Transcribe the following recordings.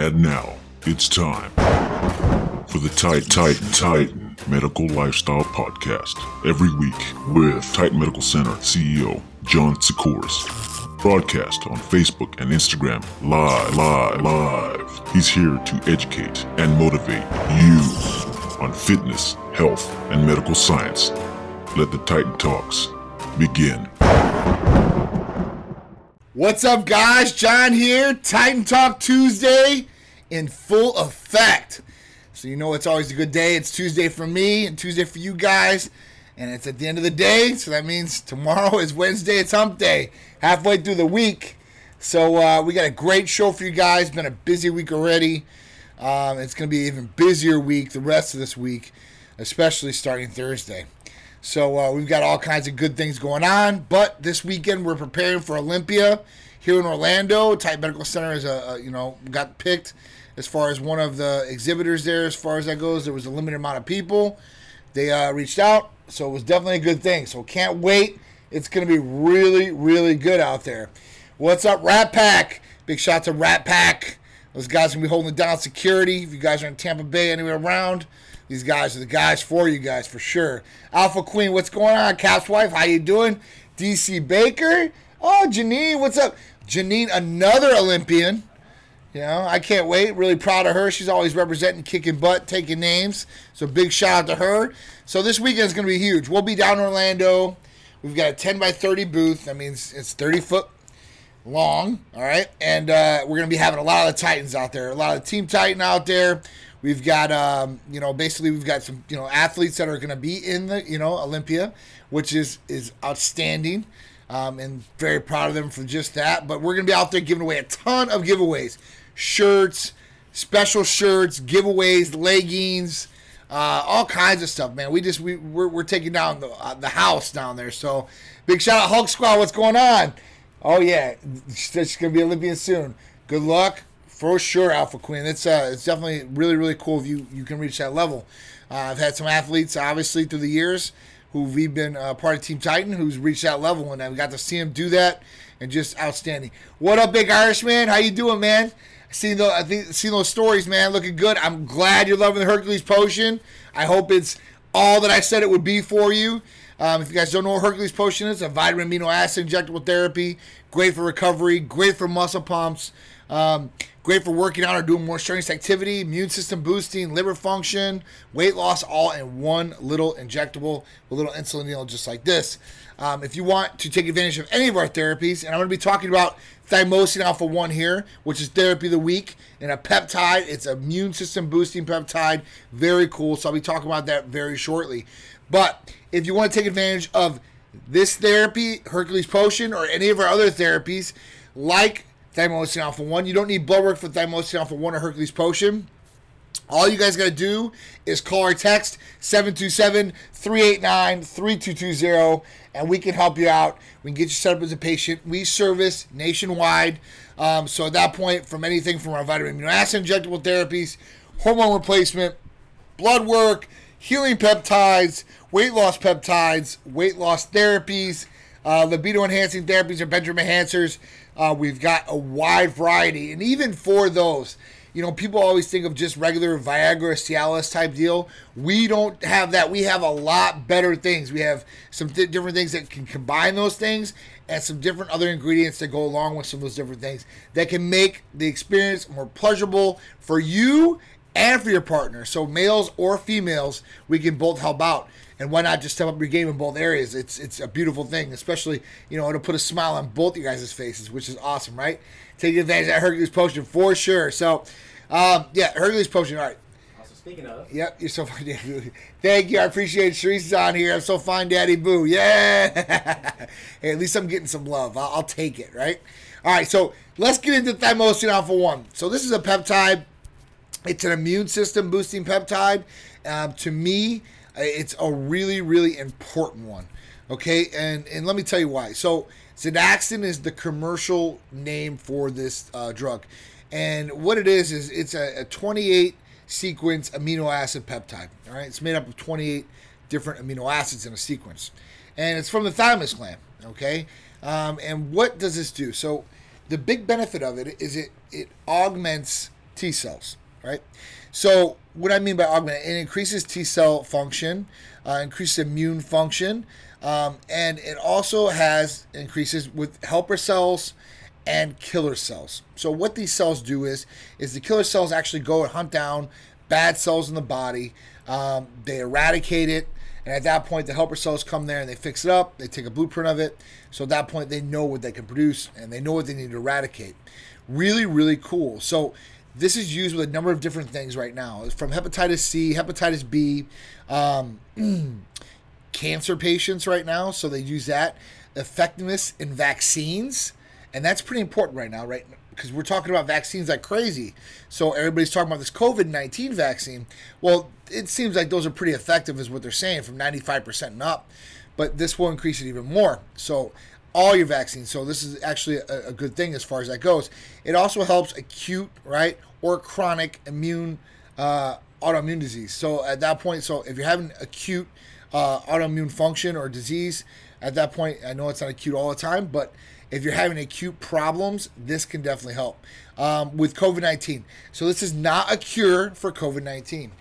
And now, it's time for the Tight Titan Titan Medical Lifestyle Podcast. Every week with Titan Medical Center CEO John Sikoris. Broadcast on Facebook and Instagram live, live, live. He's here to educate and motivate you on fitness, health, and medical science. Let the Titan Talks begin. What's up, guys? John here. Titan Talk Tuesday in full effect. So, you know, it's always a good day. It's Tuesday for me and Tuesday for you guys. And it's at the end of the day. So that means tomorrow is Wednesday. It's hump day, halfway through the week. So, uh, we got a great show for you guys. Been a busy week already. Um, it's going to be an even busier week the rest of this week, especially starting Thursday. So uh, we've got all kinds of good things going on. But this weekend we're preparing for Olympia here in Orlando. Titan Medical Center is a, a, you know got picked as far as one of the exhibitors there. As far as that goes, there was a limited amount of people. They uh, reached out, so it was definitely a good thing. So can't wait. It's going to be really really good out there. What's up, Rat Pack? Big shout to Rat Pack. Those guys gonna be holding down security. If you guys are in Tampa Bay, anywhere around, these guys are the guys for you guys for sure. Alpha Queen, what's going on? Cap's wife, how you doing? DC Baker, oh Janine, what's up? Janine, another Olympian. You know, I can't wait. Really proud of her. She's always representing, kicking butt, taking names. So big shout out to her. So this weekend is going to be huge. We'll be down in Orlando. We've got a 10 by 30 booth. That means it's 30 foot long. All right. And uh, we're going to be having a lot of the Titans out there, a lot of Team Titan out there. We've got, um, you know, basically we've got some, you know, athletes that are going to be in the, you know, Olympia, which is is outstanding, um, and very proud of them for just that. But we're going to be out there giving away a ton of giveaways, shirts, special shirts, giveaways, leggings, uh, all kinds of stuff, man. We just we we're, we're taking down the uh, the house down there. So big shout out Hulk Squad. What's going on? Oh yeah, it's going to be Olympian soon. Good luck for sure, Alpha Queen. It's uh, it's definitely really really cool if you you can reach that level. Uh, I've had some athletes obviously through the years who we've been uh, part of Team Titan who's reached that level, and I've got to see him do that, and just outstanding. What up, Big Irishman? How you doing, man? Seen the I think seen those stories, man. Looking good. I'm glad you're loving the Hercules potion. I hope it's all that I said it would be for you. Um, if you guys don't know what Hercules potion is, a vitamin amino acid injectable therapy, great for recovery, great for muscle pumps. Um, great for working out or doing more strenuous activity, immune system boosting, liver function, weight loss, all in one little injectable, a little insulin needle just like this. Um, if you want to take advantage of any of our therapies, and I'm going to be talking about thymosin alpha 1 here, which is therapy of the week, and a peptide. It's immune system boosting peptide. Very cool. So I'll be talking about that very shortly. But if you want to take advantage of this therapy, Hercules Potion, or any of our other therapies, like Thymosin Alpha 1. You don't need blood work for Thymosin Alpha 1 or Hercules Potion. All you guys got to do is call or text 727 389 3220 and we can help you out. We can get you set up as a patient. We service nationwide. Um, so at that point, from anything from our vitamin amino acid injectable therapies, hormone replacement, blood work, healing peptides, weight loss peptides, weight loss therapies, uh, libido enhancing therapies or bedroom enhancers. Uh, we've got a wide variety, and even for those, you know, people always think of just regular Viagra, Cialis type deal. We don't have that. We have a lot better things. We have some th- different things that can combine those things, and some different other ingredients that go along with some of those different things that can make the experience more pleasurable for you and for your partner. So males or females, we can both help out and why not just step up your game in both areas? It's it's a beautiful thing, especially you know it'll put a smile on both you guys' faces, which is awesome, right? Take advantage of that Hercules potion for sure. So, um, yeah, Hercules potion. All right. Also, speaking of, Yep, you're so fine, Daddy. Thank you. I appreciate it. Sharice's on here. I'm so fine, Daddy Boo. Yeah. hey, at least I'm getting some love. I'll, I'll take it, right? All right, so let's get into thymosin alpha 1. So, this is a peptide, it's an immune system boosting peptide. Um, to me, it's a really, really important one. Okay, and and let me tell you why. So Zadaxin is the commercial name for this uh, drug, and what it is is it's a, a 28 sequence amino acid peptide. All right, it's made up of 28 different amino acids in a sequence, and it's from the thymus gland. Okay, um, and what does this do? So the big benefit of it is it it augments T cells, right? So what I mean by augment, it increases T cell function, uh, increases immune function, um, and it also has increases with helper cells and killer cells. So what these cells do is, is the killer cells actually go and hunt down bad cells in the body. Um, they eradicate it, and at that point, the helper cells come there and they fix it up. They take a blueprint of it. So at that point, they know what they can produce and they know what they need to eradicate. Really, really cool. So this is used with a number of different things right now, from hepatitis C, hepatitis B, um, cancer patients right now. So they use that effectiveness in vaccines, and that's pretty important right now, right? Because we're talking about vaccines like crazy. So everybody's talking about this COVID nineteen vaccine. Well, it seems like those are pretty effective, is what they're saying, from ninety five percent and up. But this will increase it even more. So all your vaccines. So this is actually a, a, good thing as far as that goes. It also helps acute, right, or chronic immune uh, autoimmune disease. So at that point, so if you're having acute uh, autoimmune function or disease, at that point, I know it's not acute all the time, but if you're having acute problems, this can definitely help um, with COVID 19. So this is not a cure for COVID 19.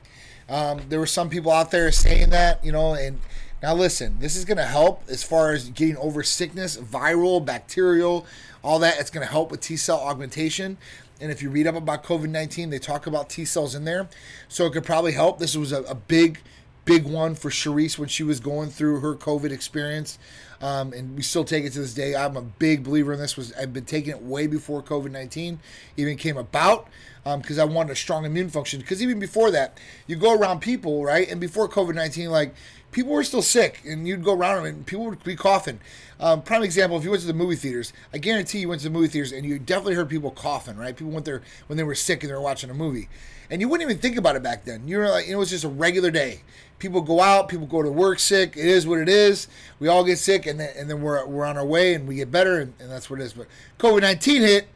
Um, there were some people out there saying that, you know, and now, listen, this is going to help as far as getting over sickness, viral, bacterial, all that. It's going to help with T cell augmentation. And if you read up about COVID 19, they talk about T cells in there. So it could probably help. This was a, a big, big one for Sharice when she was going through her COVID experience. Um, and we still take it to this day. I'm a big believer in this. Was I've been taking it way before COVID 19 even came about because um, I wanted a strong immune function. Because even before that, you go around people, right? And before COVID 19, like people were still sick, and you'd go around them, and people would be coughing. Um, prime example: if you went to the movie theaters, I guarantee you went to the movie theaters, and you definitely heard people coughing. Right? People went there when they were sick and they were watching a movie, and you wouldn't even think about it back then. You were like, it was just a regular day. People go out, people go to work sick. It is what it is. We all get sick, and then and then we're we're on our way, and we get better, and, and that's what it is. But COVID nineteen hit.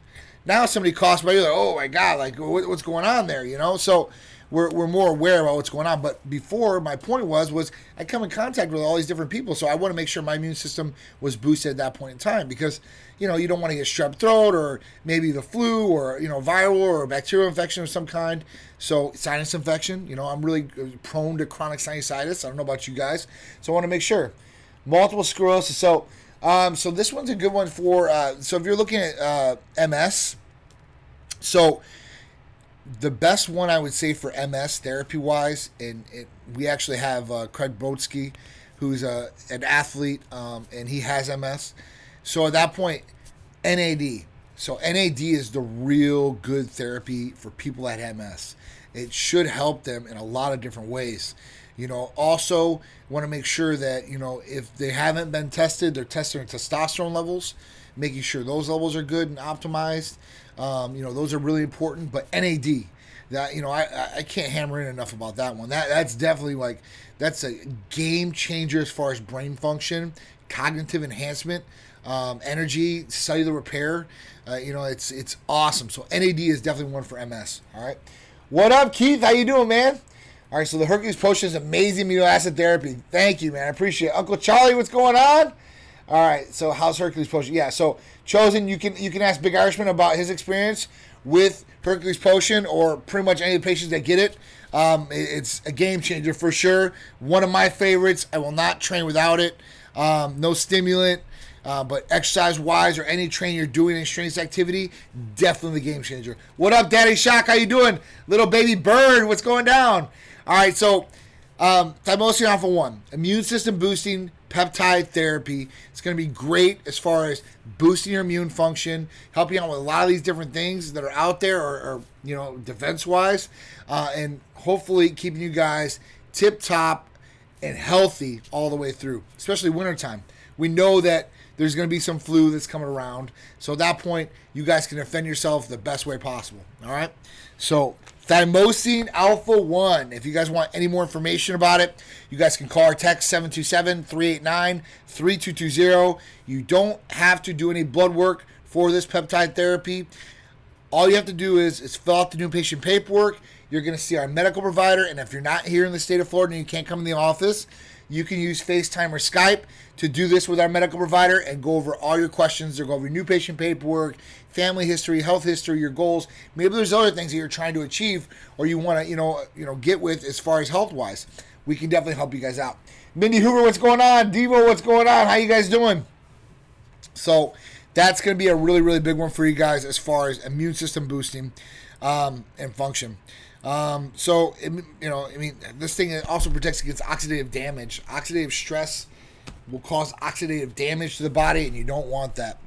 Now somebody coughs, but you're like, oh my god, like what, what's going on there? You know, so we're, we're more aware about what's going on. But before, my point was was I come in contact with all these different people, so I want to make sure my immune system was boosted at that point in time because you know you don't want to get strep throat or maybe the flu or you know viral or bacterial infection of some kind. So sinus infection, you know, I'm really uh, prone to chronic sinusitis. I don't know about you guys, so I want to make sure. Multiple sclerosis. So um, so this one's a good one for. Uh, so if you're looking at uh, MS, so the best one I would say for MS therapy wise, and it, we actually have uh, Craig Brodsky, who's a, an athlete, um, and he has MS. So at that point, NAD. So NAD is the real good therapy for people have MS. It should help them in a lot of different ways. You know, also want to make sure that you know if they haven't been tested, they're testing testosterone levels, making sure those levels are good and optimized. Um, you know, those are really important. But NAD, that you know, I I can't hammer in enough about that one. That that's definitely like that's a game changer as far as brain function, cognitive enhancement, um, energy, cellular repair. Uh, you know, it's it's awesome. So NAD is definitely one for MS. All right. What up, Keith? How you doing, man? All right, so the Hercules Potion is amazing amino acid therapy. Thank you, man. I appreciate it. Uncle Charlie, what's going on? All right, so how's Hercules Potion? Yeah, so chosen, you can you can ask Big Irishman about his experience with Hercules Potion or pretty much any of the patients that get it. Um, it it's a game changer for sure. One of my favorites. I will not train without it. Um, no stimulant, uh, but exercise wise or any training you're doing in strenuous activity, definitely the game changer. What up, Daddy Shock? How you doing, little baby bird? What's going down? All right, so um, Thymosin Alpha 1, immune system boosting peptide therapy. It's going to be great as far as boosting your immune function, helping out with a lot of these different things that are out there or, or you know, defense wise, uh, and hopefully keeping you guys tip top and healthy all the way through, especially wintertime. We know that there's going to be some flu that's coming around. So at that point, you guys can defend yourself the best way possible. All right. So Thymosin Alpha 1. If you guys want any more information about it, you guys can call or text 727 389 3220. You don't have to do any blood work for this peptide therapy. All you have to do is, is fill out the new patient paperwork. You're going to see our medical provider. And if you're not here in the state of Florida and you can't come in the office, you can use FaceTime or Skype to do this with our medical provider and go over all your questions. They'll go over new patient paperwork, family history, health history, your goals. Maybe there's other things that you're trying to achieve or you want to, you know, you know, get with as far as health wise. We can definitely help you guys out. Mindy Hoover, what's going on? Devo, what's going on? How you guys doing? So that's going to be a really, really big one for you guys as far as immune system boosting um, and function. Um, so, you know, I mean, this thing also protects against oxidative damage. Oxidative stress will cause oxidative damage to the body, and you don't want that.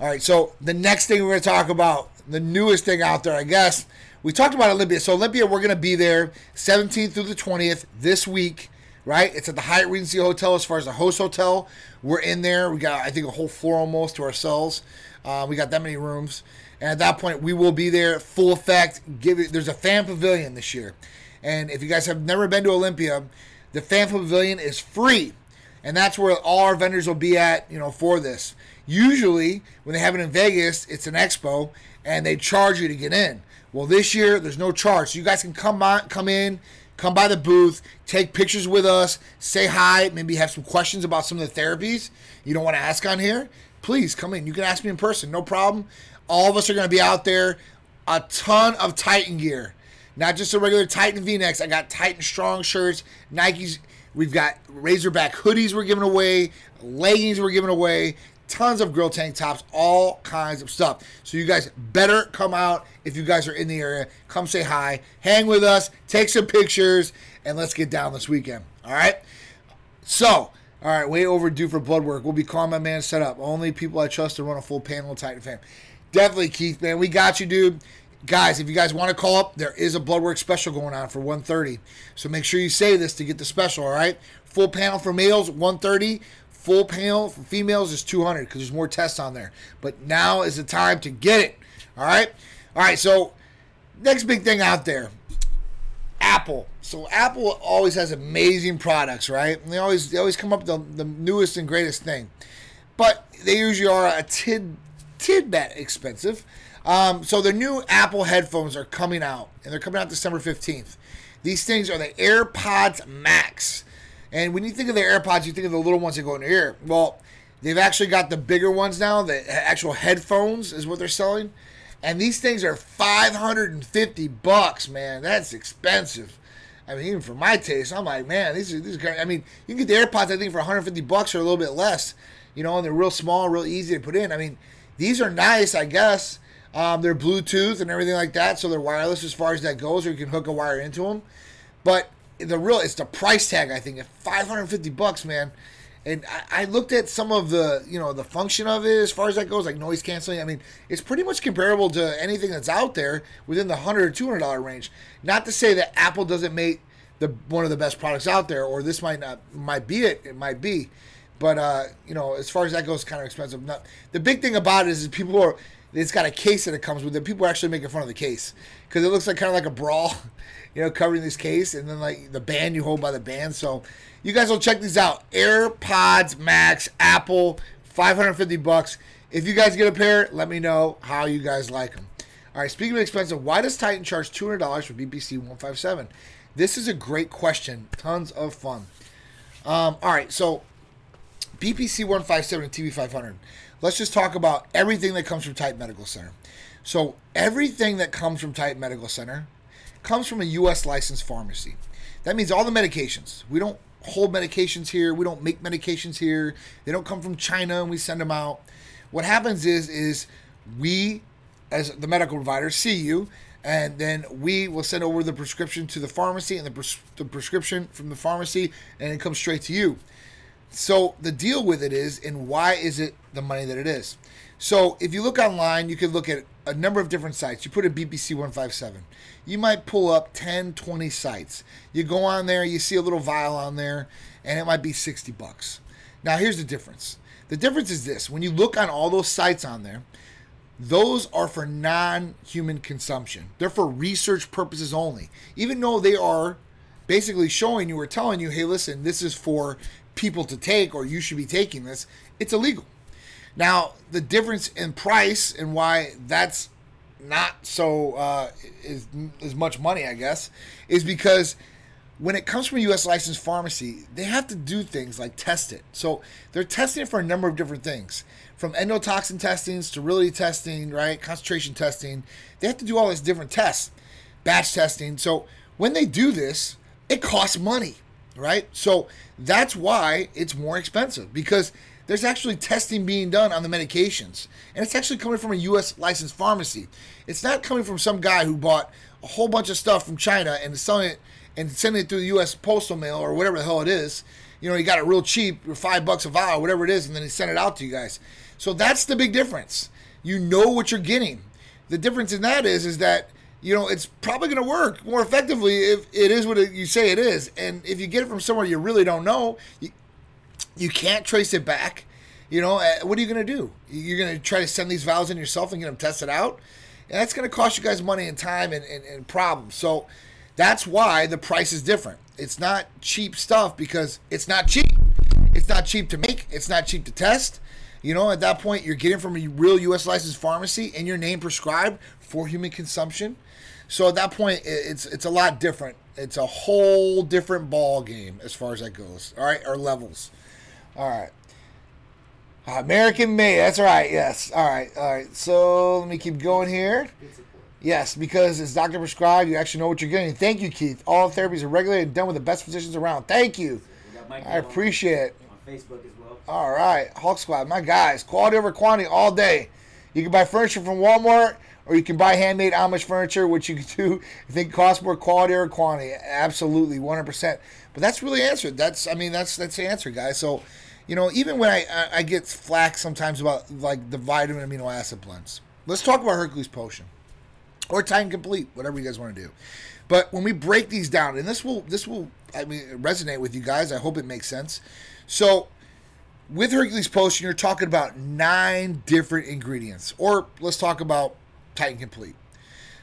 All right, so the next thing we're going to talk about, the newest thing out there, I guess, we talked about Olympia. So, Olympia, we're going to be there 17th through the 20th this week right? It's at the Hyatt Regency Hotel as far as the host hotel. We're in there. We got, I think, a whole floor almost to ourselves. Uh, we got that many rooms. And at that point, we will be there full effect. Give it, there's a fan pavilion this year. And if you guys have never been to Olympia, the fan pavilion is free. And that's where all our vendors will be at, you know, for this. Usually, when they have it in Vegas, it's an expo and they charge you to get in. Well, this year there's no charge. So you guys can come on, come in, come by the booth, take pictures with us, say hi, maybe have some questions about some of the therapies you don't want to ask on here. Please come in. You can ask me in person, no problem. All of us are going to be out there. A ton of Titan gear, not just a regular Titan V-necks. I got Titan Strong shirts, Nikes. We've got Razorback hoodies we're giving away, leggings we're giving away, tons of grill tank tops, all kinds of stuff. So you guys better come out if you guys are in the area. Come say hi, hang with us, take some pictures, and let's get down this weekend. All right. So, all right, way overdue for blood work. We'll be calling my man set up. Only people I trust to run a full panel of Titan fam. Definitely, Keith, man. We got you, dude. Guys, if you guys want to call up, there is a blood work special going on for 130. So make sure you say this to get the special, all right? Full panel for males, 130 Full panel for females is 200 because there's more tests on there. But now is the time to get it. All right? All right, so next big thing out there Apple. So Apple always has amazing products, right? And they always they always come up with the, the newest and greatest thing. But they usually are a tid tidbit expensive. Um, so the new Apple headphones are coming out, and they're coming out December 15th. These things are the AirPods Max. And when you think of the AirPods, you think of the little ones that go in your ear. Well, they've actually got the bigger ones now. The actual headphones is what they're selling, and these things are 550 bucks, man. That's expensive. I mean, even for my taste, I'm like, man, these are these are. I mean, you can get the AirPods, I think, for 150 bucks or a little bit less. You know, and they're real small, real easy to put in. I mean, these are nice, I guess. Um, they're Bluetooth and everything like that, so they're wireless as far as that goes, or you can hook a wire into them. But the real it's the price tag I think at 550 bucks, man. And I, I, looked at some of the you know the function of it as far as that goes, like noise canceling. I mean, it's pretty much comparable to anything that's out there within the hundred or two hundred dollar range. Not to say that Apple doesn't make the one of the best products out there, or this might not might be it. It might be, but uh, you know, as far as that goes, kind of expensive. Not, the big thing about it is, is people are it's got a case that it comes with, and people are actually making fun of the case because it looks like kind of like a brawl. you know, covering this case, and then like the band you hold by the band. So you guys will check these out. AirPods Max, Apple, 550 bucks. If you guys get a pair, let me know how you guys like them. All right, speaking of expensive, why does Titan charge $200 for BPC 157? This is a great question. Tons of fun. Um, all right, so BPC 157 and TB 500. Let's just talk about everything that comes from Titan Medical Center. So, everything that comes from Titan Medical Center comes from a U.S. licensed pharmacy. That means all the medications. We don't hold medications here. We don't make medications here. They don't come from China and we send them out. What happens is is we as the medical provider see you and then we will send over the prescription to the pharmacy and the, pres- the prescription from the pharmacy and it comes straight to you. So the deal with it is and why is it the money that it is? So if you look online, you can look at a number of different sites. You put a BPC 157. You might pull up 10, 20 sites. You go on there, you see a little vial on there, and it might be 60 bucks. Now here's the difference. The difference is this. When you look on all those sites on there, those are for non-human consumption. They're for research purposes only. Even though they are basically showing you or telling you, hey, listen, this is for people to take or you should be taking this, it's illegal. Now, the difference in price and why that's not so uh, is as much money, I guess, is because when it comes from a U.S. licensed pharmacy, they have to do things like test it. So they're testing it for a number of different things, from endotoxin testing, sterility testing, right, concentration testing. They have to do all these different tests, batch testing. So when they do this, it costs money, right? So that's why it's more expensive because there's actually testing being done on the medications, and it's actually coming from a U.S. licensed pharmacy. It's not coming from some guy who bought a whole bunch of stuff from China and selling it and sending it through the U.S. postal mail or whatever the hell it is. You know, he got it real cheap, five bucks a vial, whatever it is, and then he sent it out to you guys. So that's the big difference. You know what you're getting. The difference in that is, is that you know it's probably going to work more effectively if it is what it, you say it is. And if you get it from somewhere you really don't know, you, you can't trace it back. You know, uh, what are you going to do? You're going to try to send these vials in yourself and get them tested out? And that's going to cost you guys money and time and, and, and problems. So that's why the price is different. It's not cheap stuff because it's not cheap. It's not cheap to make. It's not cheap to test. You know, at that point, you're getting from a real U.S. licensed pharmacy and your name prescribed for human consumption. So at that point, it's it's a lot different. It's a whole different ball game as far as that goes. All right, or levels. All right. American made. That's right. Yes. All right. All right. So let me keep going here. Yes, because it's doctor prescribed. You actually know what you're getting. Thank you, Keith. All therapies are regulated and done with the best physicians around. Thank you. I appreciate it. On Facebook as well. All right, Hulk Squad, my guys, quality over quantity all day. You can buy furniture from Walmart, or you can buy handmade Amish furniture, which you can do. You think costs more quality or quantity? Absolutely, 100%. But that's really answered. That's, I mean, that's that's the answer, guys. So, you know, even when I I, I get flack sometimes about like the vitamin amino acid blends. Let's talk about Hercules Potion or Titan Complete, whatever you guys want to do. But when we break these down, and this will this will I mean resonate with you guys. I hope it makes sense. So with Hercules Potion, you're talking about nine different ingredients, or let's talk about Titan Complete.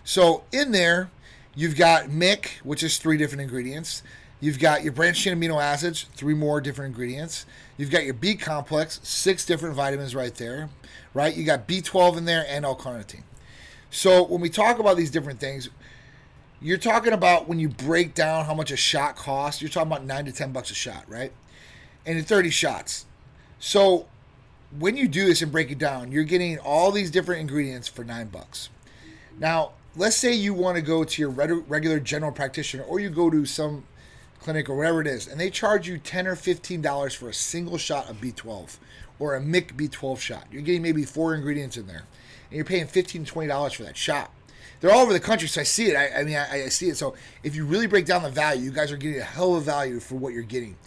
So in there, you've got MIC, which is three different ingredients. You've got your branched chain amino acids, three more different ingredients. You've got your B complex, six different vitamins right there, right? You got B12 in there and L-carnitine. So when we talk about these different things, you're talking about when you break down how much a shot costs, you're talking about nine to ten bucks a shot, right? And in 30 shots. So when you do this and break it down, you're getting all these different ingredients for nine bucks. Now, let's say you want to go to your regular general practitioner or you go to some clinic or whatever it is, and they charge you 10 or 15 dollars for a single shot of B12 or a MIC B12 shot. You're getting maybe four ingredients in there, and you're paying 15 20 dollars for that shot. They're all over the country, so I see it. I, I mean, I, I, see it. So if you really break down the value, you guys are getting a hell of a value for what you're getting.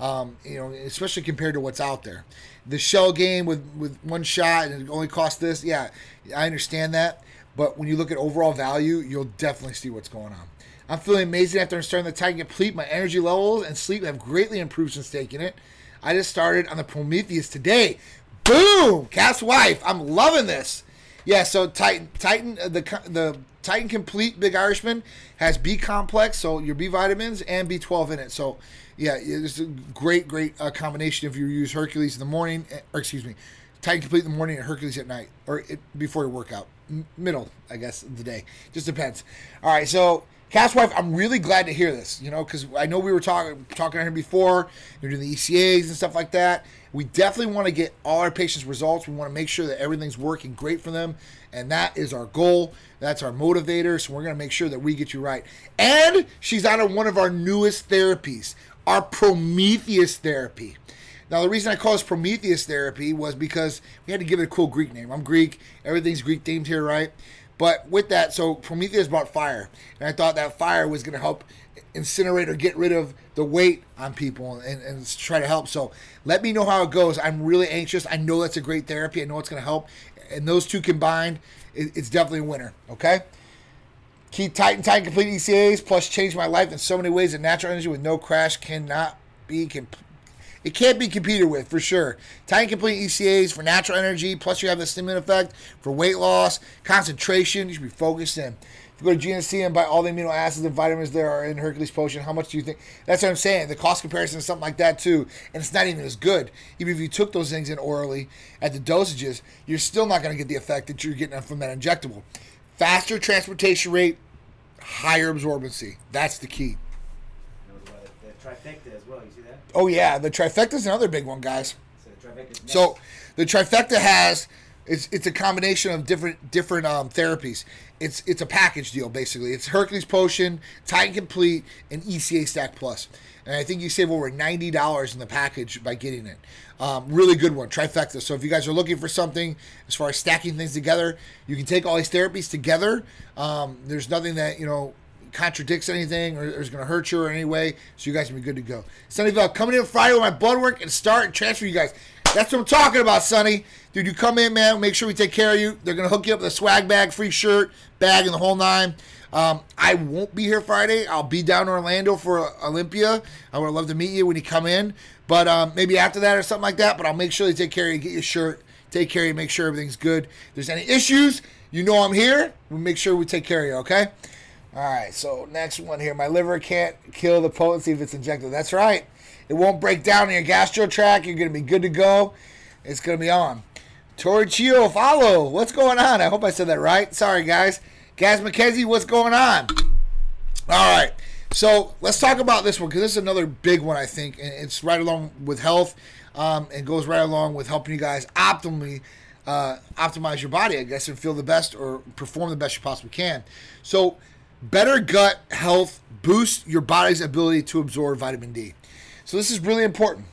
Um, you know, especially compared to what's out there. The shell game with with one shot and it only costs this. Yeah, I understand that. But when you look at overall value, you'll definitely see what's going on. I'm feeling amazing after starting the Titan Complete. My energy levels and sleep have greatly improved since taking it. I just started on the Prometheus today. Boom! Cat's wife. I'm loving this. Yeah, so Titan, Titan, uh, the the Titan Complete Big Irishman has B complex, so your B vitamins and B12 in it. So yeah, it's a great, great uh, combination if you use Hercules in the morning, eh, or excuse me, Titan Complete in the morning and Hercules at night, or it, before your workout, M- middle, I guess, of the day. Just depends. All right, so Cat's wife, I'm really glad to hear this, you know, because I know we were talking talking to her before. You're doing the ECAs and stuff like that. We definitely want to get all our patients' results. We want to make sure that everything's working great for them, and that is our goal. That's our motivator. So we're going to make sure that we get you right. And she's out of one of our newest therapies, our Prometheus therapy. Now, the reason I call this Prometheus therapy was because we had to give it a cool Greek name. I'm Greek. Everything's Greek themed here, right? But with that, so Prometheus brought fire, and I thought that fire was going to help incinerate or get rid of the weight on people and, and try to help. So let me know how it goes. I'm really anxious. I know that's a great therapy. I know it's going to help, and those two combined, it, it's definitely a winner. Okay. Keep Titan Titan Complete ECAs plus changed my life in so many ways. And natural energy with no crash cannot be comp- it can't be competed with for sure. Titan Complete ECAs for natural energy, plus you have the stimulant effect for weight loss, concentration. You should be focused in. You go to GNC and buy all the amino acids and vitamins there are in Hercules Potion, how much do you think? That's what I'm saying. The cost comparison is something like that too, and it's not even as good. Even if you took those things in orally at the dosages, you're still not going to get the effect that you're getting from that injectable. Faster transportation rate, higher absorbency. That's the key. trifecta as well. You see that? Oh yeah, the trifecta is another big one, guys. So the trifecta. So the trifecta has it's it's a combination of different different um, therapies. It's it's a package deal basically. It's Hercules Potion, Titan Complete, and ECA Stack Plus. And I think you save over ninety dollars in the package by getting it. Um, really good one, trifecta. So if you guys are looking for something as far as stacking things together, you can take all these therapies together. Um, there's nothing that you know contradicts anything or, or is going to hurt you in any way. So you guys can be good to go. Sunnyvale coming in Friday with my blood work and start and transfer you guys. That's what I'm talking about, Sonny. Dude, you come in, man. Make sure we take care of you. They're gonna hook you up with a swag bag, free shirt, bag, and the whole nine. Um, I won't be here Friday. I'll be down in Orlando for Olympia. I would love to meet you when you come in, but um, maybe after that or something like that. But I'll make sure they take care of you, get your shirt, take care of you, make sure everything's good. If there's any issues, you know I'm here. We'll make sure we take care of you. Okay. All right. So next one here. My liver can't kill the potency if it's injected. That's right. It won't break down in your gastro tract. You're gonna be good to go. It's gonna be on. Torchio follow. What's going on? I hope I said that right. Sorry, guys. Gaz McKenzie, what's going on? All right. So let's talk about this one because this is another big one, I think. And it's right along with health um, and goes right along with helping you guys optimally uh, optimize your body, I guess, and feel the best or perform the best you possibly can. So, better gut health boosts your body's ability to absorb vitamin D. So, this is really important.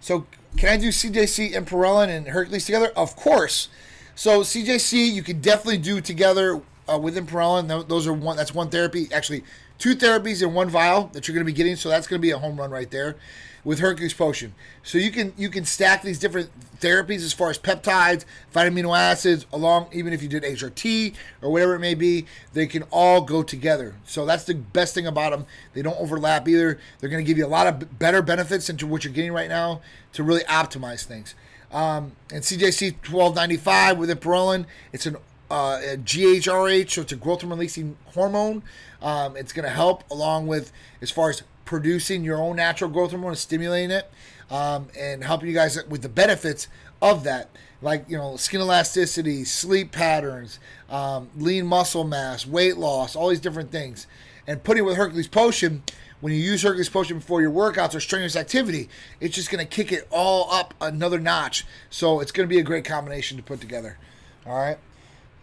So can I do CJC and Perelin and Hercules together? Of course. So CJC you can definitely do together uh, with Ipamorelin. Tho- Those are one. That's one therapy. Actually, two therapies in one vial that you're going to be getting. So that's going to be a home run right there with Hercules Potion. So you can you can stack these different therapies as far as peptides, vitamin amino acids, along even if you did HRT or whatever it may be, they can all go together. So that's the best thing about them. They don't overlap either. They're going to give you a lot of better benefits into what you're getting right now to really optimize things. Um, and CJC 1295 with Ipamorelin, it's an uh, a GHRH, so it's a growth releasing hormone. Um, it's going to help along with as far as producing your own natural growth hormone and stimulating it um, and helping you guys with the benefits of that like you know skin elasticity sleep patterns um, lean muscle mass weight loss all these different things and putting it with hercules potion when you use hercules potion before your workouts or strenuous activity it's just going to kick it all up another notch so it's going to be a great combination to put together all right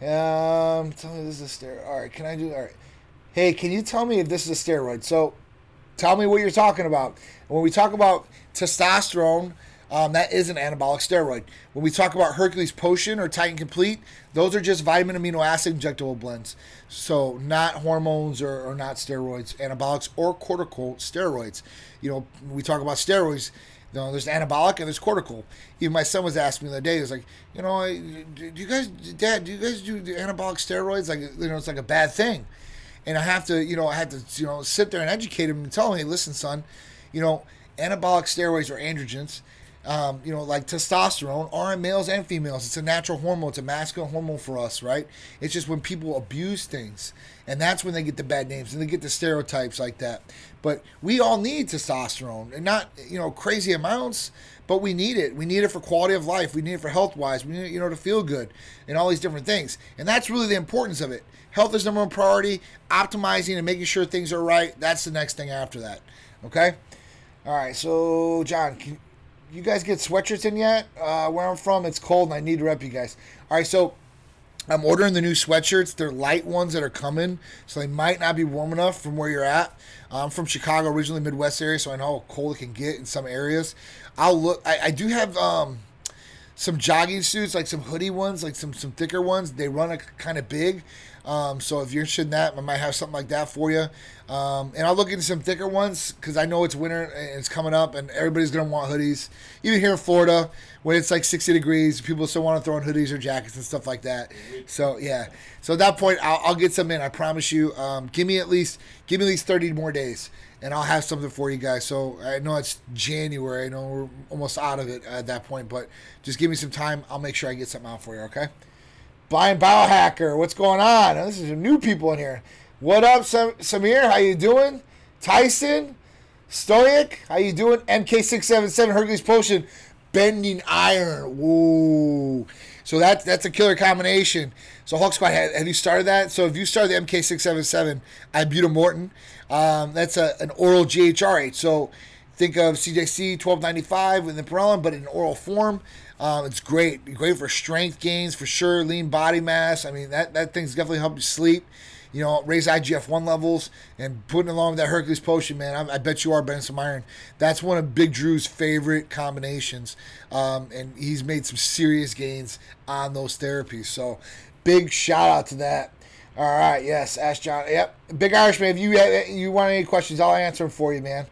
um, tell me this is a steroid. All right, can I do? All right. Hey, can you tell me if this is a steroid? So, tell me what you're talking about. When we talk about testosterone, um, that is an anabolic steroid. When we talk about Hercules Potion or Titan Complete, those are just vitamin amino acid injectable blends. So, not hormones or, or not steroids, anabolics or cortical steroids. You know, we talk about steroids, you know, there's anabolic and there's cortical. Even my son was asking me the other day, he was like, you know, do you guys, Dad, do you guys do anabolic steroids? Like, you know, it's like a bad thing. And I have to, you know, I had to, you know, sit there and educate him and tell him, hey, listen, son, you know, anabolic steroids or androgens. Um, you know, like testosterone are in males and females. It's a natural hormone. It's a masculine hormone for us, right? It's just when people abuse things, and that's when they get the bad names and they get the stereotypes like that. But we all need testosterone, and not you know crazy amounts, but we need it. We need it for quality of life. We need it for health wise. We need it, you know, to feel good and all these different things. And that's really the importance of it. Health is number one priority. Optimizing and making sure things are right. That's the next thing after that. Okay. All right. So John, can, you guys get sweatshirts in yet? Uh, where I'm from, it's cold and I need to rep you guys. All right, so I'm ordering the new sweatshirts. They're light ones that are coming, so they might not be warm enough from where you're at. I'm from Chicago, originally Midwest area, so I know how cold it can get in some areas. I'll look. I, I do have um, some jogging suits, like some hoodie ones, like some some thicker ones. They run a kind of big. Um, so if you're interested in that, I might have something like that for you. Um, and I'll look into some thicker ones because I know it's winter and it's coming up, and everybody's gonna want hoodies. Even here in Florida, when it's like 60 degrees, people still want to throw in hoodies or jackets and stuff like that. So yeah. So at that point, I'll, I'll get some in. I promise you. Um, give me at least give me at least 30 more days, and I'll have something for you guys. So I know it's January. I know we're almost out of it at that point, but just give me some time. I'll make sure I get something out for you. Okay. Blind Biohacker, what's going on? This is new people in here. What up, Sam- Samir? How you doing? Tyson, Stoic, how you doing? MK677 Hercules Potion, Bending Iron. Woo. So that's that's a killer combination. So Hulk Squad, have, have you started that? So if you started the MK677 Ibutamoren, um, that's a, an oral GHRH. So think of CJC 1295 with the Perelin, but in oral form. Um, it's great, great for strength gains for sure, lean body mass. I mean that that thing's definitely help you sleep you know, raise IGF 1 levels and putting along with that Hercules potion, man, I, I bet you are burning some iron. That's one of Big Drew's favorite combinations. Um, and he's made some serious gains on those therapies. So big shout out to that. All right, yes, Ask John. Yep, Big Irishman. If you you want any questions, I'll answer them for you, man.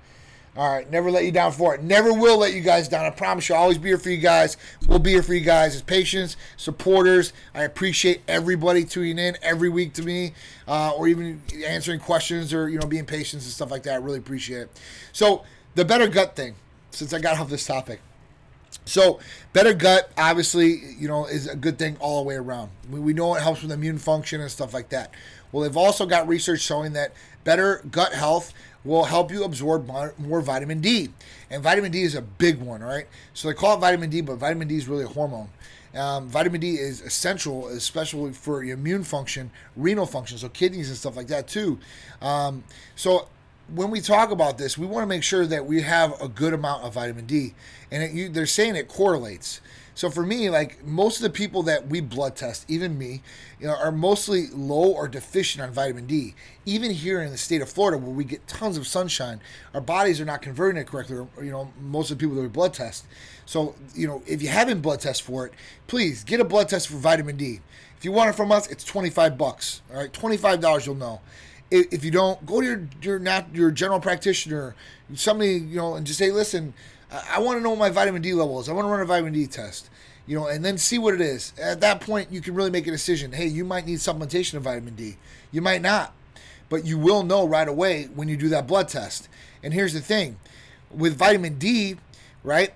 All right, never let you down for it. Never will let you guys down. I promise you. I'll always be here for you guys. We'll be here for you guys as patients, supporters. I appreciate everybody tuning in every week to me, uh, or even answering questions or you know being patient and stuff like that. I really appreciate it. So the better gut thing, since I got off this topic. So better gut, obviously, you know, is a good thing all the way around. We, we know it helps with immune function and stuff like that. Well, they've also got research showing that better gut health will help you absorb more vitamin D. And vitamin D is a big one, all right? So they call it vitamin D, but vitamin D is really a hormone. Um, vitamin D is essential, especially for your immune function, renal function, so kidneys and stuff like that too. Um, so when we talk about this, we want to make sure that we have a good amount of vitamin D, and it, you, they're saying it correlates. So for me, like most of the people that we blood test, even me, you know, are mostly low or deficient on vitamin D. Even here in the state of Florida, where we get tons of sunshine, our bodies are not converting it correctly. Or, you know, most of the people that we blood test. So you know, if you haven't blood test for it, please get a blood test for vitamin D. If you want it from us, it's twenty five bucks. All right, twenty five dollars. You'll know. If you don't, go to your your not your general practitioner, somebody you know, and just say, listen. I want to know what my vitamin D level is. I want to run a vitamin D test, you know, and then see what it is. At that point, you can really make a decision. Hey, you might need supplementation of vitamin D. You might not, but you will know right away when you do that blood test. And here's the thing with vitamin D, right?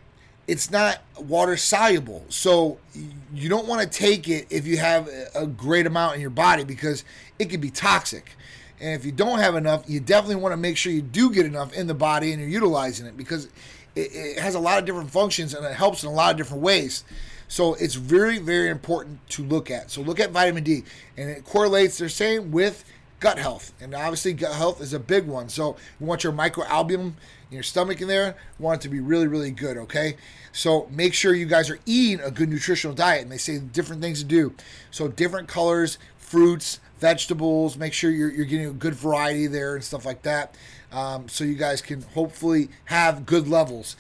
It's not water soluble. So you don't want to take it if you have a great amount in your body because it can be toxic. And if you don't have enough, you definitely want to make sure you do get enough in the body and you're utilizing it because it, it has a lot of different functions and it helps in a lot of different ways. So it's very, very important to look at. So look at vitamin D, and it correlates. They're saying with gut health, and obviously gut health is a big one. So you want your microbiome in your stomach in there. You want it to be really, really good. Okay. So make sure you guys are eating a good nutritional diet, and they say different things to do. So different colors, fruits, vegetables. Make sure you're, you're getting a good variety there and stuff like that um, so you guys can hopefully have good levels.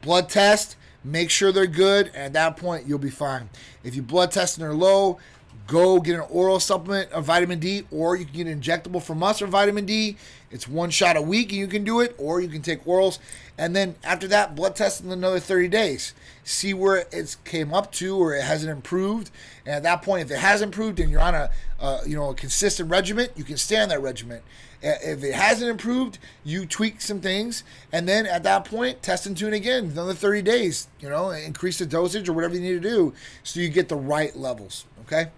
Blood test, make sure they're good, and at that point, you'll be fine. If you blood test and they're low, go get an oral supplement of vitamin D, or you can get an injectable from us for vitamin D. It's one shot a week, and you can do it, or you can take orals. And then after that, blood test in another 30 days. See where it came up to, or it hasn't improved. And at that point, if it has improved, and you're on a, uh, you know a consistent regimen, you can stay on that regimen. If it hasn't improved, you tweak some things, and then at that point, test and tune again another 30 days. You know, increase the dosage or whatever you need to do so you get the right levels. Okay.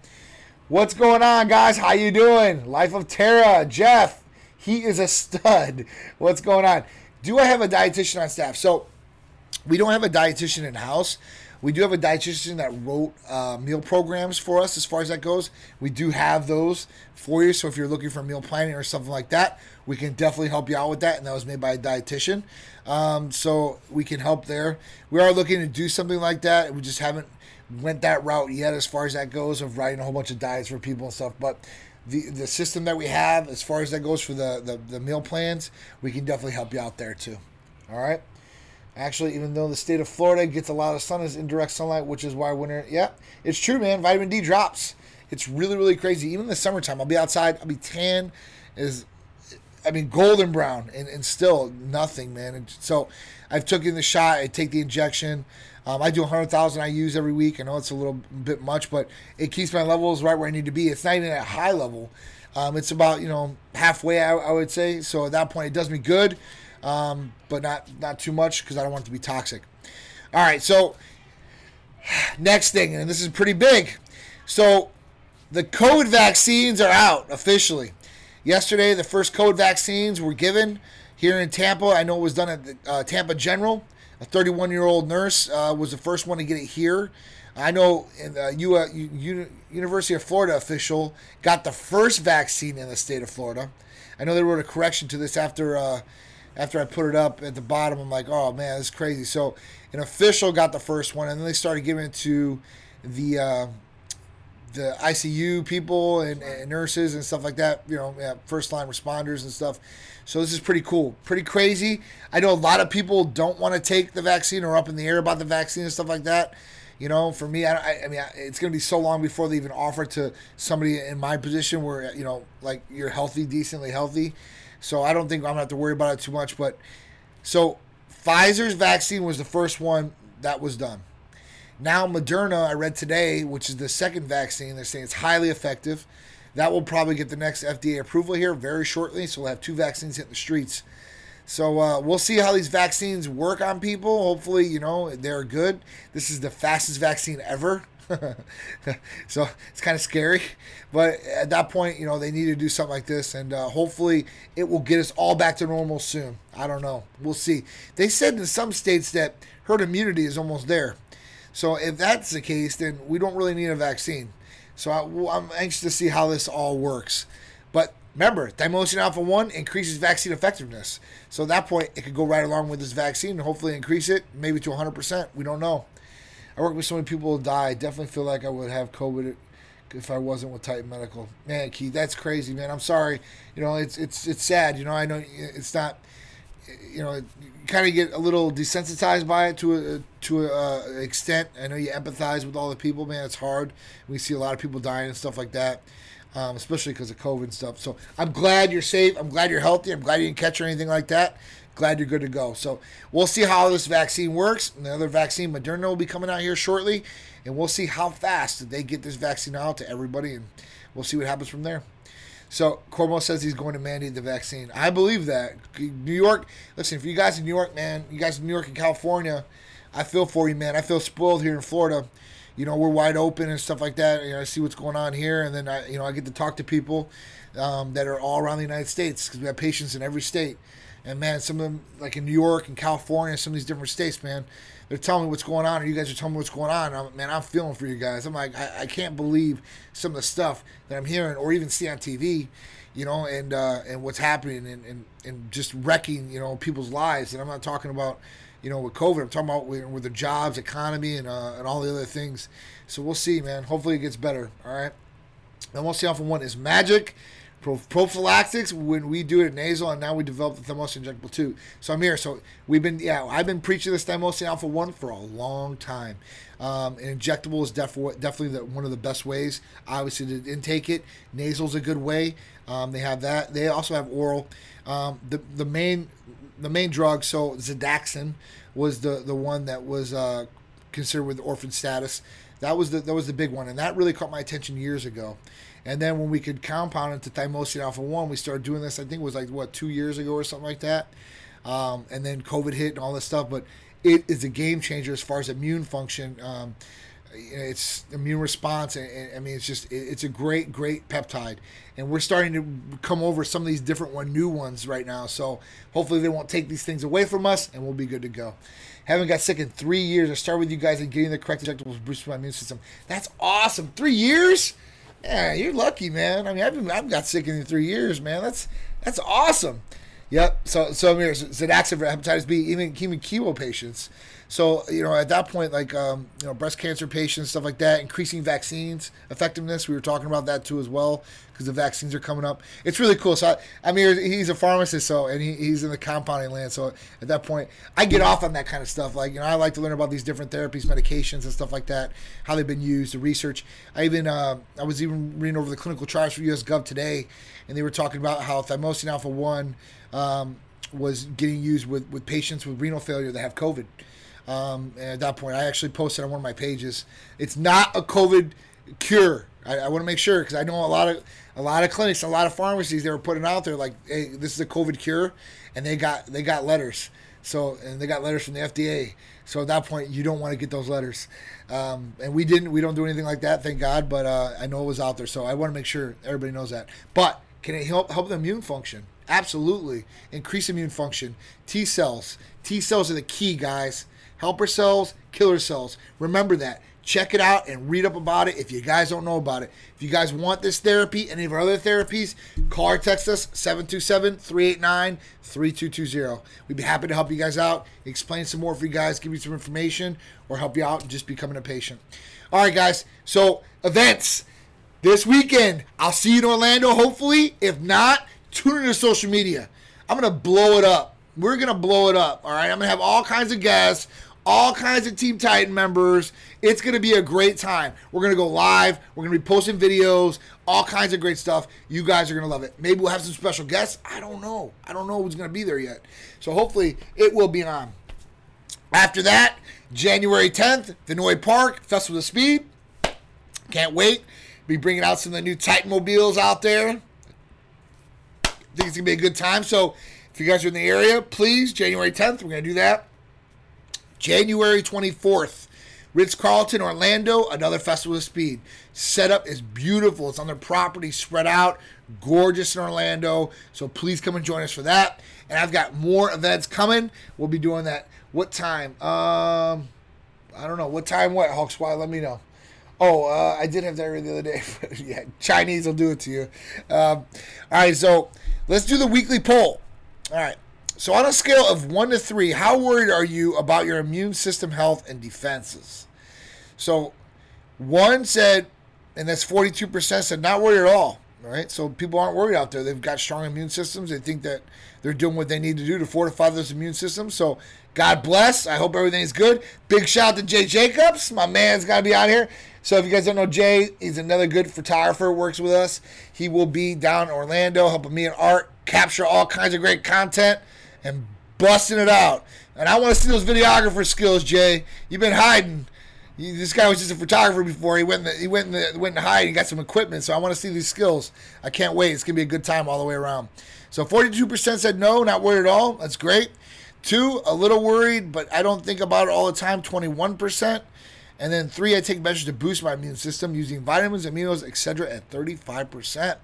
What's going on, guys? How you doing? Life of Terra, Jeff. He is a stud. What's going on? Do I have a dietitian on staff? So we don't have a dietitian in house. We do have a dietitian that wrote uh, meal programs for us as far as that goes. We do have those for you. So if you're looking for meal planning or something like that, we can definitely help you out with that. And that was made by a dietitian. Um, so we can help there. We are looking to do something like that. We just haven't went that route yet as far as that goes of writing a whole bunch of diets for people and stuff. But the the system that we have as far as that goes for the, the, the meal plans, we can definitely help you out there too. All right. Actually, even though the state of Florida gets a lot of sun is indirect sunlight, which is why winter, yeah, it's true, man. Vitamin D drops. It's really, really crazy. Even in the summertime, I'll be outside, I'll be tan, is, I mean, golden brown, and, and still nothing, man. And so I've taken the shot, I take the injection. Um, I do 100,000 I use every week. I know it's a little bit much, but it keeps my levels right where I need to be. It's not even at high level. Um, it's about, you know, halfway, I, I would say. So at that point, it does me good um, but not not too much because I don't want it to be toxic. All right, so next thing, and this is pretty big. So the COVID vaccines are out officially. Yesterday, the first COVID vaccines were given here in Tampa. I know it was done at the, uh, Tampa General. A 31 year old nurse uh, was the first one to get it here. I know in the U, uh, U, University of Florida official got the first vaccine in the state of Florida. I know they wrote a correction to this after uh, after I put it up at the bottom. I'm like, oh man, this is crazy. So an official got the first one, and then they started giving it to the uh, the ICU people and, and, nurses and stuff like that. You know, yeah, first line responders and stuff. So this is pretty cool, pretty crazy. I know a lot of people don't want to take the vaccine or up in the air about the vaccine and stuff like that. You know, for me, I, I mean, it's going to be so long before they even offer to somebody in my position where you know, like you're healthy, decently healthy. So I don't think I'm gonna have to worry about it too much. But so Pfizer's vaccine was the first one that was done. Now, Moderna, I read today, which is the second vaccine, they're saying it's highly effective. That will probably get the next FDA approval here very shortly. So we'll have two vaccines hitting the streets. So uh, we'll see how these vaccines work on people. Hopefully, you know, they're good. This is the fastest vaccine ever. so it's kind of scary. But at that point, you know, they need to do something like this. And uh, hopefully it will get us all back to normal soon. I don't know. We'll see. They said in some states that herd immunity is almost there. So if that's the case, then we don't really need a vaccine. So I, am anxious to see how this all works. But remember, thymosin alpha 1 increases vaccine effectiveness. So at that point, it could go right along with this vaccine and hopefully increase it maybe to 100%. We don't know. I work with so many people who die. I definitely feel like I would have COVID if I wasn't with Titan Medical. Man, Keith, that's crazy, man. I'm sorry. You know, it's it's it's sad. You know, I know it's not you know, kind of get a little desensitized by it to a to a uh, extent. I know you empathize with all the people, man. It's hard. We see a lot of people dying and stuff like that, um, especially because of COVID and stuff. So I'm glad you're safe. I'm glad you're healthy. I'm glad you didn't catch or anything like that. Glad you're good to go. So we'll see how this vaccine works. And the other vaccine, Moderna, will be coming out here shortly, and we'll see how fast they get this vaccine out to everybody, and we'll see what happens from there. So Cuomo says he's going to mandate the vaccine. I believe that. New York, listen, if you guys in New York, man, you guys in New York and California, I feel for you, man. I feel spoiled here in Florida. You know, we're wide open and stuff like that. You know, I see what's going on here, and then I, you know, I get to talk to people um, that are all around the United States because we have patients in every state. And man, some of them, like in New York and California, some of these different states, man, they're telling me what's going on, or you guys are telling me what's going on. I'm, man, I'm feeling for you guys. I'm like, I, I, can't believe some of the stuff that I'm hearing or even see on TV, you know, and uh, and what's happening and, and, and just wrecking, you know, people's lives. And I'm not talking about, you know, with COVID. I'm talking about with, with the jobs, economy, and uh, and all the other things. So we'll see, man. Hopefully it gets better. All right. And we'll see off one is magic prophylactics when we do it nasal and now we develop the thymosin injectable too. So i'm here. So we've been yeah i've been preaching this thymosin alpha 1 for a long time. Um, and injectable is def- definitely the, one of the best ways obviously to intake it. Nasal is a good way. Um, they have that. They also have oral. Um, the, the main the main drug so Zadaxin was the the one that was uh, considered with orphan status. That was the that was the big one and that really caught my attention years ago and then when we could compound it to thymosin alpha 1, we started doing this, I think it was like, what, two years ago or something like that. Um, and then COVID hit and all this stuff. But it is a game changer as far as immune function. Um, it's immune response. And, I mean, it's just, it's a great, great peptide. And we're starting to come over some of these different one, new ones right now. So hopefully they won't take these things away from us and we'll be good to go. Haven't got sick in three years. I started with you guys and getting the correct injectables boost my immune system. That's awesome. Three years? Yeah, you're lucky, man. I mean, I've been, I've got sick in three years, man. That's that's awesome. Yep. So so I mean, Zadaxin for hepatitis B, even even chemo patients. So you know, at that point, like um, you know, breast cancer patients, stuff like that, increasing vaccines effectiveness. We were talking about that too as well because the vaccines are coming up. It's really cool. So I, I mean, he's a pharmacist, so and he, he's in the compounding land. So at that point, I get off on that kind of stuff. Like you know, I like to learn about these different therapies, medications, and stuff like that, how they've been used, the research. I even uh, I was even reading over the clinical trials for US Gov today, and they were talking about how thymosin alpha one. Um, was getting used with, with patients with renal failure that have COVID. Um, and at that point, I actually posted on one of my pages. It's not a COVID cure. I, I want to make sure because I know a lot of a lot of clinics, a lot of pharmacies they were putting out there like, "Hey, this is a COVID cure," and they got they got letters. So and they got letters from the FDA. So at that point, you don't want to get those letters. Um, and we didn't. We don't do anything like that, thank God. But uh, I know it was out there, so I want to make sure everybody knows that. But can it help help the immune function? Absolutely, increase immune function. T cells. T cells are the key, guys. Helper cells, killer cells. Remember that. check it out and read up about it if you guys don't know about it. If you guys want this therapy, any of our other therapies, call or text us 727 389 3220. We'd be happy to help you guys out, explain some more for you guys, give you some information, or help you out just becoming a patient. All right, guys. So, events this weekend. I'll see you in Orlando, hopefully. If not, tune into social media. I'm going to blow it up. We're going to blow it up. All right. I'm going to have all kinds of guests, all kinds of Team Titan members. It's going to be a great time. We're going to go live. We're going to be posting videos, all kinds of great stuff. You guys are going to love it. Maybe we'll have some special guests. I don't know. I don't know who's going to be there yet. So hopefully it will be on. After that, January 10th, Vinoy Park, Festival of Speed. Can't wait. Be bringing out some of the new Titan mobiles out there. I think it's going to be a good time. So if you guys are in the area, please, January 10th, we're going to do that. January 24th, Ritz Carlton, Orlando, another Festival of Speed. Setup is beautiful. It's on their property, spread out, gorgeous in Orlando. So please come and join us for that. And I've got more events coming. We'll be doing that. What time? Um, I don't know. What time? What? Hawk Squad? Let me know. Oh, uh, I did have that the other day. yeah, Chinese will do it to you. Um, all right, so let's do the weekly poll. All right. So, on a scale of one to three, how worried are you about your immune system health and defenses? So, one said, and that's 42%, said not worried at all. Right. So, people aren't worried out there. They've got strong immune systems. They think that they're doing what they need to do to fortify those immune systems. So, God bless. I hope everything's good. Big shout out to Jay Jacobs. My man's got to be out here. So if you guys don't know Jay, he's another good photographer, works with us. He will be down in Orlando helping me and Art capture all kinds of great content and busting it out. And I want to see those videographer skills, Jay. You've been hiding. This guy was just a photographer before. He went. In the, he went. In the, went and hide. He got some equipment. So I want to see these skills. I can't wait. It's gonna be a good time all the way around. So 42% said no, not worried at all. That's great. Two, a little worried, but I don't think about it all the time. 21%. And then three, I take measures to boost my immune system using vitamins, aminos, etc. at 35%.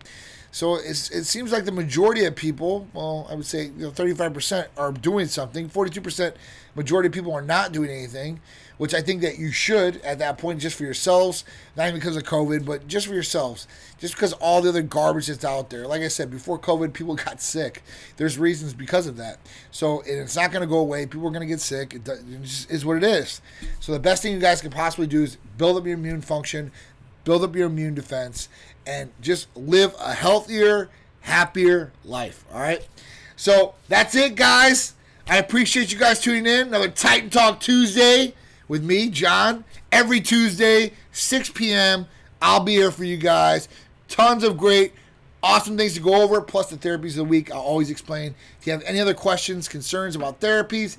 So it seems like the majority of people, well, I would say you know, 35% are doing something. 42% majority of people are not doing anything which I think that you should at that point just for yourselves, not even because of COVID, but just for yourselves, just because all the other garbage that's out there. Like I said, before COVID, people got sick. There's reasons because of that. So it's not going to go away. People are going to get sick. It, just is what it is. So the best thing you guys can possibly do is build up your immune function, build up your immune defense, and just live a healthier, happier life. All right. So that's it, guys. I appreciate you guys tuning in. Another Titan Talk Tuesday with me, John, every Tuesday, 6 p.m. I'll be here for you guys. Tons of great, awesome things to go over, plus the therapies of the week. I'll always explain. If you have any other questions, concerns about therapies,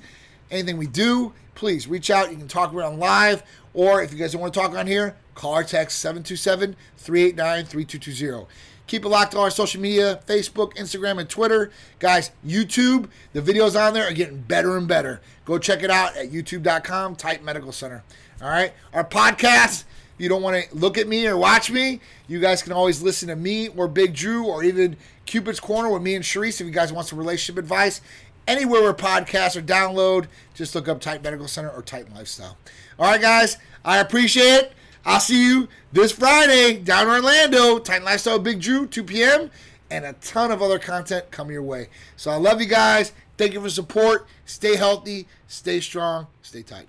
anything we do, please reach out. You can talk about it on live, or if you guys don't want to talk on here, call our text 727 389 3220. Keep it locked on our social media Facebook, Instagram, and Twitter. Guys, YouTube, the videos on there are getting better and better. Go check it out at youtube.com, Titan Medical Center. All right. Our podcast, if you don't want to look at me or watch me, you guys can always listen to me or Big Drew or even Cupid's Corner with me and Sharice if you guys want some relationship advice. Anywhere where podcasts are download, just look up Titan Medical Center or Titan Lifestyle. All right, guys, I appreciate it. I'll see you this Friday down in Orlando. Titan Lifestyle Big Drew, 2 p.m. And a ton of other content coming your way. So I love you guys. Thank you for support. Stay healthy, stay strong, stay tight.